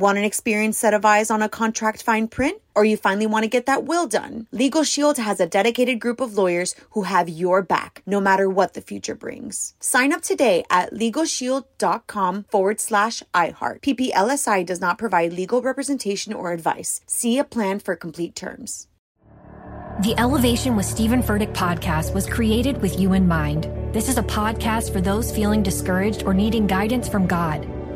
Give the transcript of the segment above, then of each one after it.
Want an experienced set of eyes on a contract fine print? Or you finally want to get that will done? Legal Shield has a dedicated group of lawyers who have your back, no matter what the future brings. Sign up today at LegalShield.com forward slash iHeart. PPLSI does not provide legal representation or advice. See a plan for complete terms. The Elevation with Stephen Furtick podcast was created with you in mind. This is a podcast for those feeling discouraged or needing guidance from God.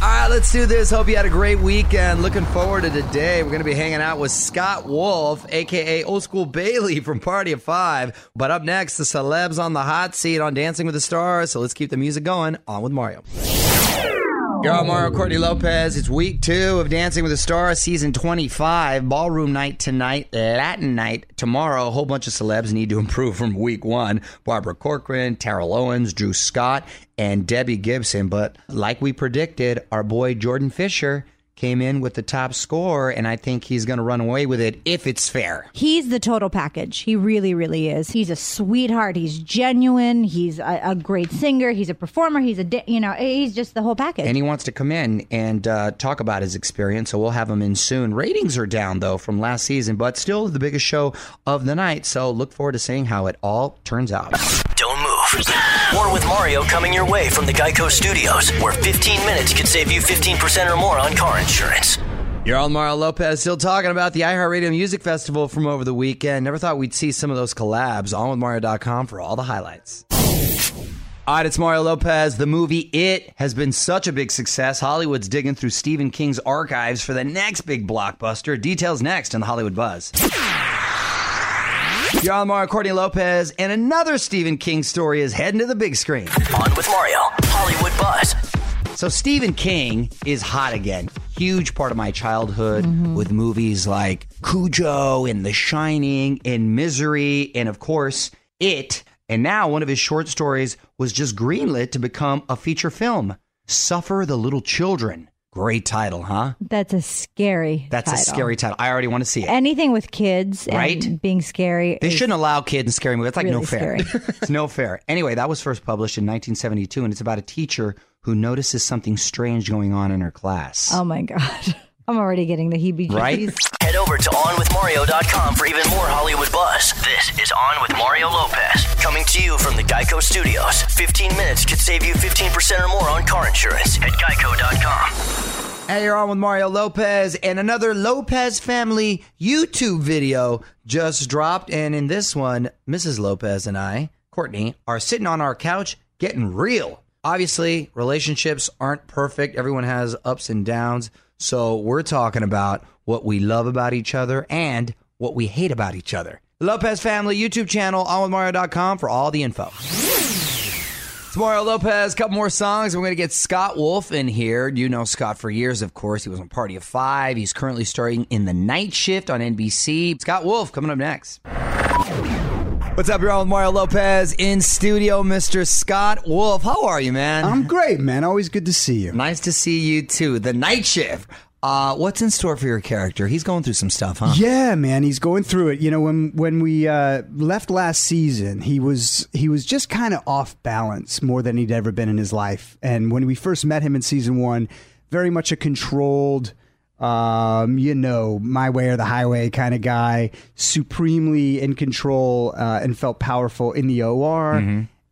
All right, let's do this. Hope you had a great weekend. Looking forward to today. We're going to be hanging out with Scott Wolf, aka Old School Bailey from Party of Five. But up next, the celebs on the hot seat on Dancing with the Stars. So let's keep the music going. On with Mario. On Mario Courtney Lopez. It's week two of Dancing with the Stars, season 25. Ballroom night tonight, Latin night tomorrow. A whole bunch of celebs need to improve from week one. Barbara Corcoran, Terrell Owens, Drew Scott, and Debbie Gibson. But like we predicted, our boy Jordan Fisher came in with the top score, and I think he's going to run away with it if it's fair. He's the total package. He really, really is. He's a sweetheart. He's genuine. He's a, a great singer. He's a performer. He's a, da- you know, he's just the whole package. And he wants to come in and uh, talk about his experience, so we'll have him in soon. Ratings are down, though, from last season, but still the biggest show of the night, so look forward to seeing how it all turns out. Don't move. More with Mario coming your way from the Geico Studios, where 15 minutes could save you 15% or more on car insurance. You're on Mario Lopez, still talking about the iHeartRadio Music Festival from over the weekend. Never thought we'd see some of those collabs. On with Mario.com for all the highlights. All right, it's Mario Lopez. The movie It has been such a big success. Hollywood's digging through Stephen King's archives for the next big blockbuster. Details next on the Hollywood Buzz. You're on Mario Courtney Lopez, and another Stephen King story is heading to the big screen. On with Mario, Hollywood Buzz. So Stephen King is hot again. Huge part of my childhood mm-hmm. with movies like Cujo and The Shining and Misery and of course It. And now one of his short stories was just greenlit to become a feature film. Suffer the Little Children. Great title, huh? That's a scary. That's a title. scary title. I already want to see it. Anything with kids and Right? being scary. They shouldn't allow kids in scary movies. That's like no fair. it's no fair. Anyway, that was first published in 1972, and it's about a teacher who notices something strange going on in her class. Oh my god, I'm already getting the heebie-jeebies. Right? Head over to OnWithMario.com for even more Hollywood buzz. This is On with Mario Lopez, coming to you from the Geico Studios. 15 minutes could save you 15% or more on car insurance at Geico.com. Hey, you're on with Mario Lopez, and another Lopez family YouTube video just dropped. And in this one, Mrs. Lopez and I, Courtney, are sitting on our couch getting real. Obviously, relationships aren't perfect, everyone has ups and downs. So, we're talking about what we love about each other and what we hate about each other. Lopez Family YouTube channel, onwithmario.com for all the info. Mario Lopez. Couple more songs. We're going to get Scott Wolf in here. You know Scott for years, of course. He was on Party of Five. He's currently starring in the Night Shift on NBC. Scott Wolf coming up next. What's up, you're on with Mario Lopez in studio, Mr. Scott Wolf. How are you, man? I'm great, man. Always good to see you. Nice to see you too. The Night Shift. Uh, what's in store for your character? He's going through some stuff, huh? Yeah, man, he's going through it. You know, when when we uh, left last season, he was he was just kind of off balance more than he'd ever been in his life. And when we first met him in season one, very much a controlled, um, you know, my way or the highway kind of guy, supremely in control uh, and felt powerful in the OR.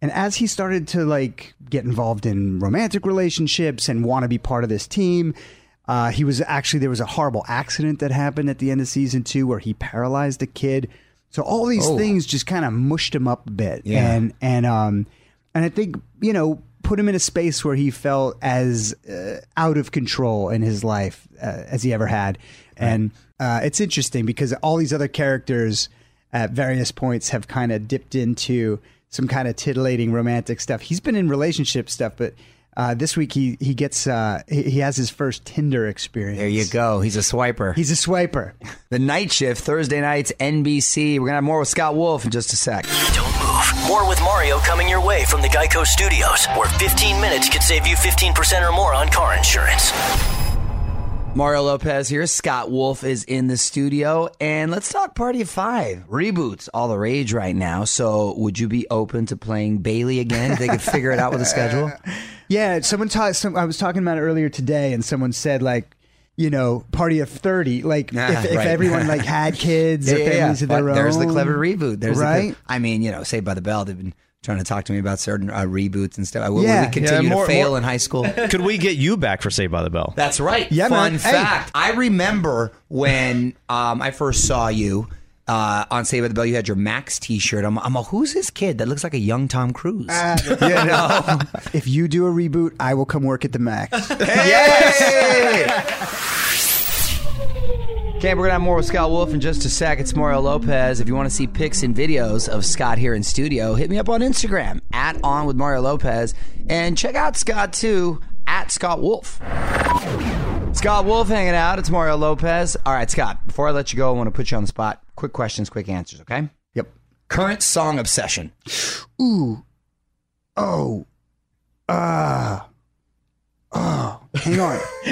And as he started to like get involved in romantic relationships and want to be part of this team, uh, he was actually there was a horrible accident that happened at the end of season two where he paralyzed a kid. So all these Oh. things just kind of mushed him up a bit, Yeah. and and um and I think you know put him in a space where he felt as uh, out of control in his life uh, as he ever had, and uh, it's interesting because all these other characters at various points have kind of dipped into some kind of titillating romantic stuff. He's been in relationship stuff, but. Uh, this week he he gets uh, he, he has his first Tinder experience. There you go. He's a swiper. He's a swiper. the night shift, Thursday nights, NBC. We're going to have more with Scott Wolf in just a sec. Don't move. More with Mario coming your way from the Geico Studios, where 15 minutes could save you 15% or more on car insurance. Mario Lopez here. Scott Wolf is in the studio. And let's talk Party of Five. Reboots, all the rage right now. So would you be open to playing Bailey again if they could figure it out with a schedule? Yeah, someone talked. Some, I was talking about it earlier today, and someone said like, you know, party of thirty. Like Ah, if, if right. everyone like had kids Yeah, yeah, families yeah. of their But own. There's the clever reboot. There's right. clever- I mean, you know, Saved by the Bell. They've been trying to talk to me about certain uh, reboots and stuff. Will, will Yeah. we continue Yeah, more- to fail more- in high school? Could we get you back for Saved by the Bell? That's right. Yeah, Fun man. Hey. fact. I remember when um, I first saw you uh, on Saved by the Bell. You had your Max T-shirt. I'm, I'm a who's this kid that looks like a young Tom Cruise? Uh, you know, if you do a reboot, I will come work at the Max. Yay! Okay, we're gonna have more with Scott Wolf in just a sec. It's Mario Lopez. If you want to see pics and videos of Scott here in studio, hit me up on Instagram at On with Mario Lopez, and check out Scott too at Scott Wolf. Scott Wolf hanging out. It's Mario Lopez. All right, Scott. Before I let you go, I want to put you on the spot. Quick questions, quick answers. Okay. Yep. Current song obsession. Ooh. Oh. Ah. oh. Hang on.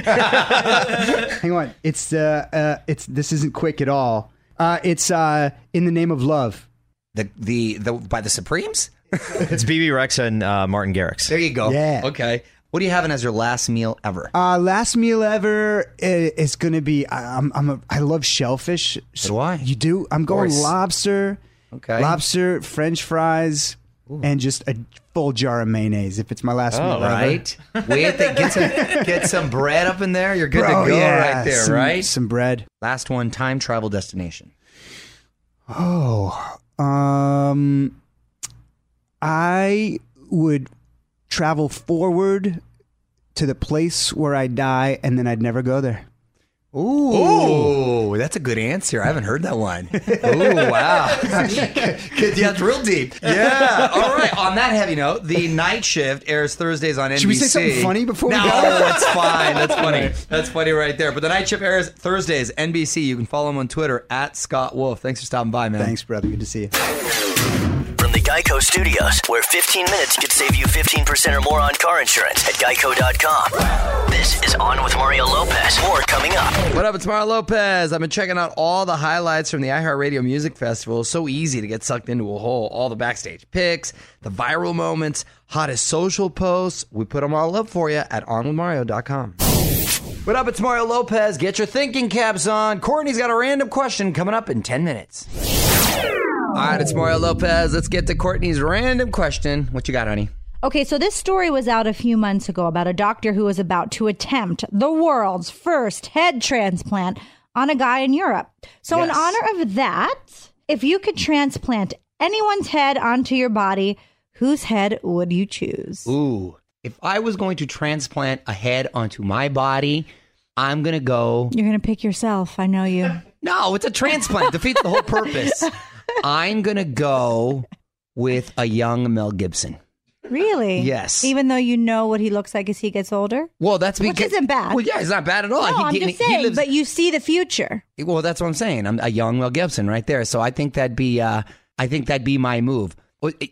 Hang on. It's uh, uh it's this isn't quick at all. Uh it's uh in the name of love. The the the by the Supremes. It's Bebe Rexha and uh, Martin Garrix. There you go. Yeah. Okay. What are you having as your last meal ever? Uh last meal ever i- is going to be I, I'm I'm a, I love shellfish. So do I. You do? I'm going course. lobster. Okay. Lobster, french fries, and just a full jar of mayonnaise if it's my last meal. Right. Wait, get some get some bread up in there. You're good Bro, to go yeah, right there, some- right? Some bread. Last one, time travel destination. Oh, um, I would travel forward to the place where I die, and then I'd never go there. Ooh, a good answer. I haven't heard that one. Ooh, wow. It's real deep. Yeah. All right. On that heavy note, the night shift airs Thursdays on NBC. Should we say something funny before we no, go? that's fine. That's funny. That's funny right there. But the night shift airs Thursdays, NBC. You can follow him on Twitter at Scott Wolf. Thanks for stopping by, man. Thanks, brother. Good to see you. Geico Studios, where 15 minutes could save you 15% or more on car insurance at geico.com. This is On with Mario Lopez. More coming up. What up? It's Mario Lopez. I've been checking out all the highlights from the iHeartRadio Music Festival. So easy to get sucked into a hole. All the backstage pics, the viral moments, hottest social posts. We put them all up for you at onwithmario.com. What up? It's Mario Lopez. Get your thinking caps on. Courtney's got a random question coming up in 10 minutes. All right, it's oh. Mario Lopez. Let's get to Courtney's random question. What you got, honey? Okay, so this story was out a few months ago about a doctor who was about to attempt the world's first head transplant on a guy in Europe. So, in honor of that, if you could transplant anyone's head onto your body, whose head would you choose? Ooh, if I was going to transplant a head onto my body, I'm going to go. You're going to pick yourself. I know you. No, it's a transplant. Defeats the whole purpose. I'm going to go with a young Mel Gibson. Really? Yes. Even though you know what he looks like as he gets older? Well, that's Which because isn't bad. Well, yeah, it's not bad at all. No, He- I'm he- just he saying, lives- but you see the future. well, that's what I'm saying. I'm a young Mel Gibson right there. So I think that'd be, uh, I think that'd be my move.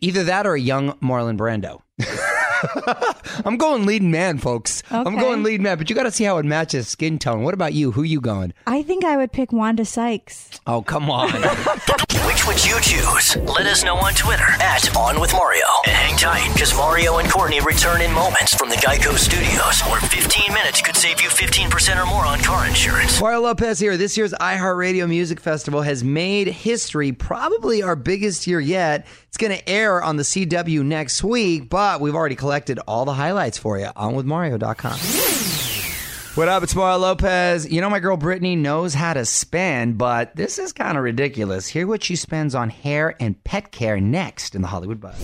Either that or a young Marlon Brando. I'm going lead man, folks. I'm going lead man, but you got to see how it matches skin tone. What about you? Who you going? I think I would pick Wanda Sykes. Oh, come on. Which would you choose? Let us know on Twitter at On with Mario. And hang tight, because Mario and Courtney return in moments from the Geico Studios, where 15 minutes could save you 15% or more on car insurance. Mario Lopez here. This year's iHeartRadio Music Festival has made history, probably our biggest year yet. It's going to air on the CW next week, but we've already collected all the highlights for you on withmario.com. What up? It's Mario Lopez. You know, my girl Britney knows how to spend, but this is kind of ridiculous. Hear what she spends on hair and pet care next in the Hollywood Buzz.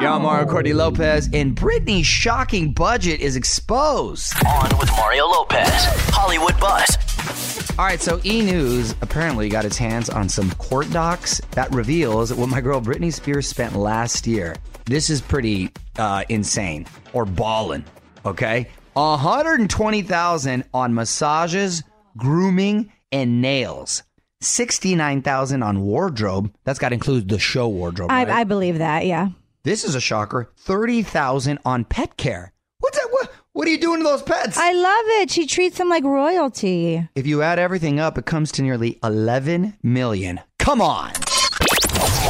Yo, I'm Mario Courtney Lopez, and Britney's shocking budget is exposed. On with Mario Lopez, Hollywood Buzz. All right, so E News apparently got its hands on some court docs that reveals what my girl Britney Spears spent last year. This is pretty uh, insane or ballin', okay? 120,000 on massages, grooming, and nails. 69,000 on wardrobe. That's got to include the show wardrobe. I, right? I believe that. Yeah. this is a shocker. 30,000 on pet care. What's that? What, what are you doing to those pets? I love it. She treats them like royalty. if you add everything up, it comes to nearly 11 million. Come on.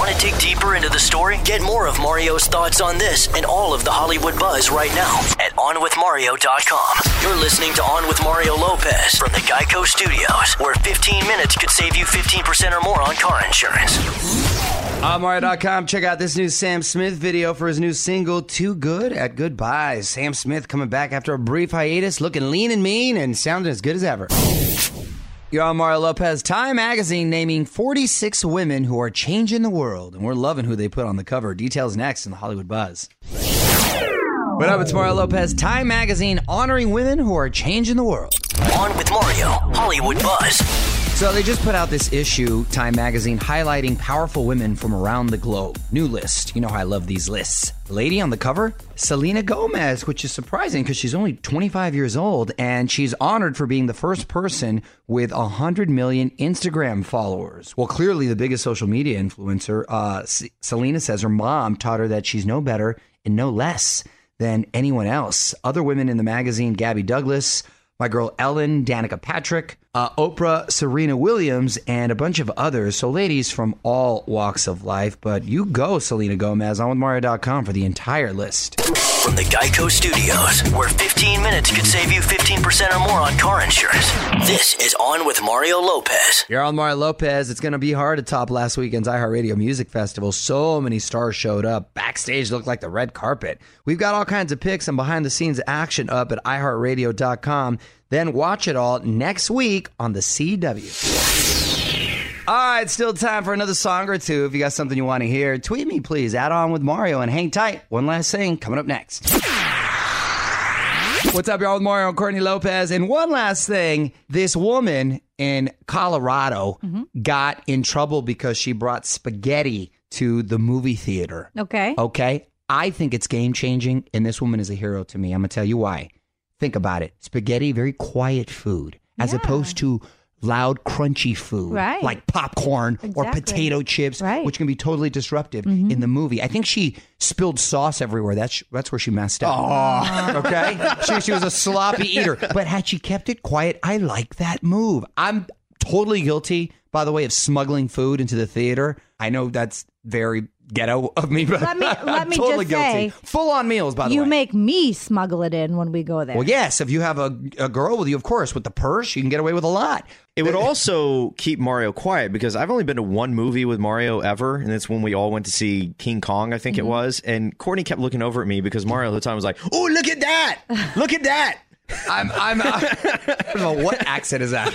Want to dig deeper into the story? Get more of Mario's thoughts on this and all of the Hollywood Buzz right now at OnWithMario.com. You're listening to On with Mario Lopez from the Geico Studios, where 15 minutes could save you 15% or more on car insurance. On Mario.com, check out this new Sam Smith video for his new single, Too Good at Goodbye. Sam Smith coming back after a brief hiatus, looking lean and mean and sounding as good as ever. You're Mario Lopez. Time magazine naming 46 women who are changing the world, and we're loving who they put on the cover. Details next in the Hollywood Buzz. What up? It's Mario Lopez. Time magazine honoring women who are changing the world. On with Mario, Hollywood Buzz. So they just put out this issue, Time Magazine, highlighting powerful women from around the globe. New list. You know how I love these lists. Lady on the cover, Selena Gomez, which is surprising because she's only 25 years old and she's honored for being the first person with 100 million Instagram followers. Well, clearly the biggest social media influencer. Uh, Selena says her mom taught her that she's no better and no less than anyone else. Other women in the magazine, Gabby Douglas, my girl Ellen, Danica Patrick, uh, Oprah, Serena Williams, and a bunch of others. So, ladies from all walks of life. But you go, Selena Gomez, on with Mario.com for the entire list. From the Geico Studios, where 15 minutes could save you 15% or more on car insurance. This is On with Mario Lopez. You're on Mario Lopez. It's going to be hard to top last weekend's iHeartRadio Music Festival. So many stars showed up. Backstage looked like the red carpet. We've got all kinds of pics and behind the scenes action up at iHeartRadio.com. Then watch it all next week on the CW. All right, still time for another song or two. If you got something you want to hear, tweet me, please. Add on with Mario and hang tight. One last thing coming up next. What's up, y'all? With Mario and Courtney Lopez. And one last thing this woman in Colorado mm-hmm. got in trouble because she brought spaghetti to the movie theater. Okay. Okay. I think it's game changing, and this woman is a hero to me. I'm going to tell you why. Think about it spaghetti, very quiet food, as opposed to loud, crunchy food Right. like popcorn or potato chips, Right. which can be totally disruptive Mhm. in the movie. I think she spilled sauce everywhere. That's that's where she messed up. okay, she, she was a sloppy eater. But had she kept it quiet, I like that move. I'm totally guilty, by the way, of smuggling food into the theater. I know that's very ghetto of me, but Let me- let I'm me totally just guilty. say, Full on meals, by the you way. You make me smuggle it in when we go there. well, yes, if you have a, a girl with you, of course, with the purse, you can get away with a lot. It would also keep Mario quiet because I've only been to one movie with Mario ever, and it's when we all went to see King Kong, I think it mm-hmm. was. And Courtney kept looking over at me because Mario at the time was like, "Oh, look at that! Look at that!" I'm, I'm, I don't know what accent is that.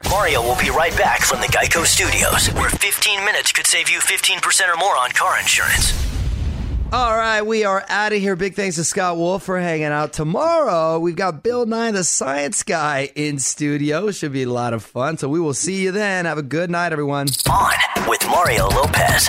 Mario will be right back from the Geico Studios, where 15 minutes could save you 15% or more on car insurance. All right, we are out of here. Big thanks to Scott Wolf for hanging out. Tomorrow, we've got Bill Nye, the science guy, in studio. Should be a lot of fun. So we will see you then. Have a good night, everyone. On with Mario Lopez.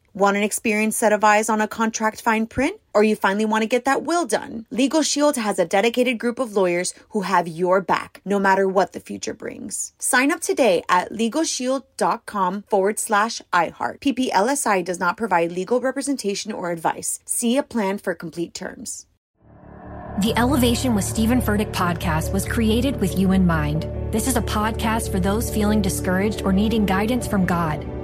Want an experienced set of eyes on a contract fine print? Or you finally want to get that will done? Legal Shield has a dedicated group of lawyers who have your back, no matter what the future brings. Sign up today at LegalShield.com forward slash iHeart. PPLSI does not provide legal representation or advice. See a plan for complete terms. The Elevation with Stephen Furtick podcast was created with you in mind. This is a podcast for those feeling discouraged or needing guidance from God.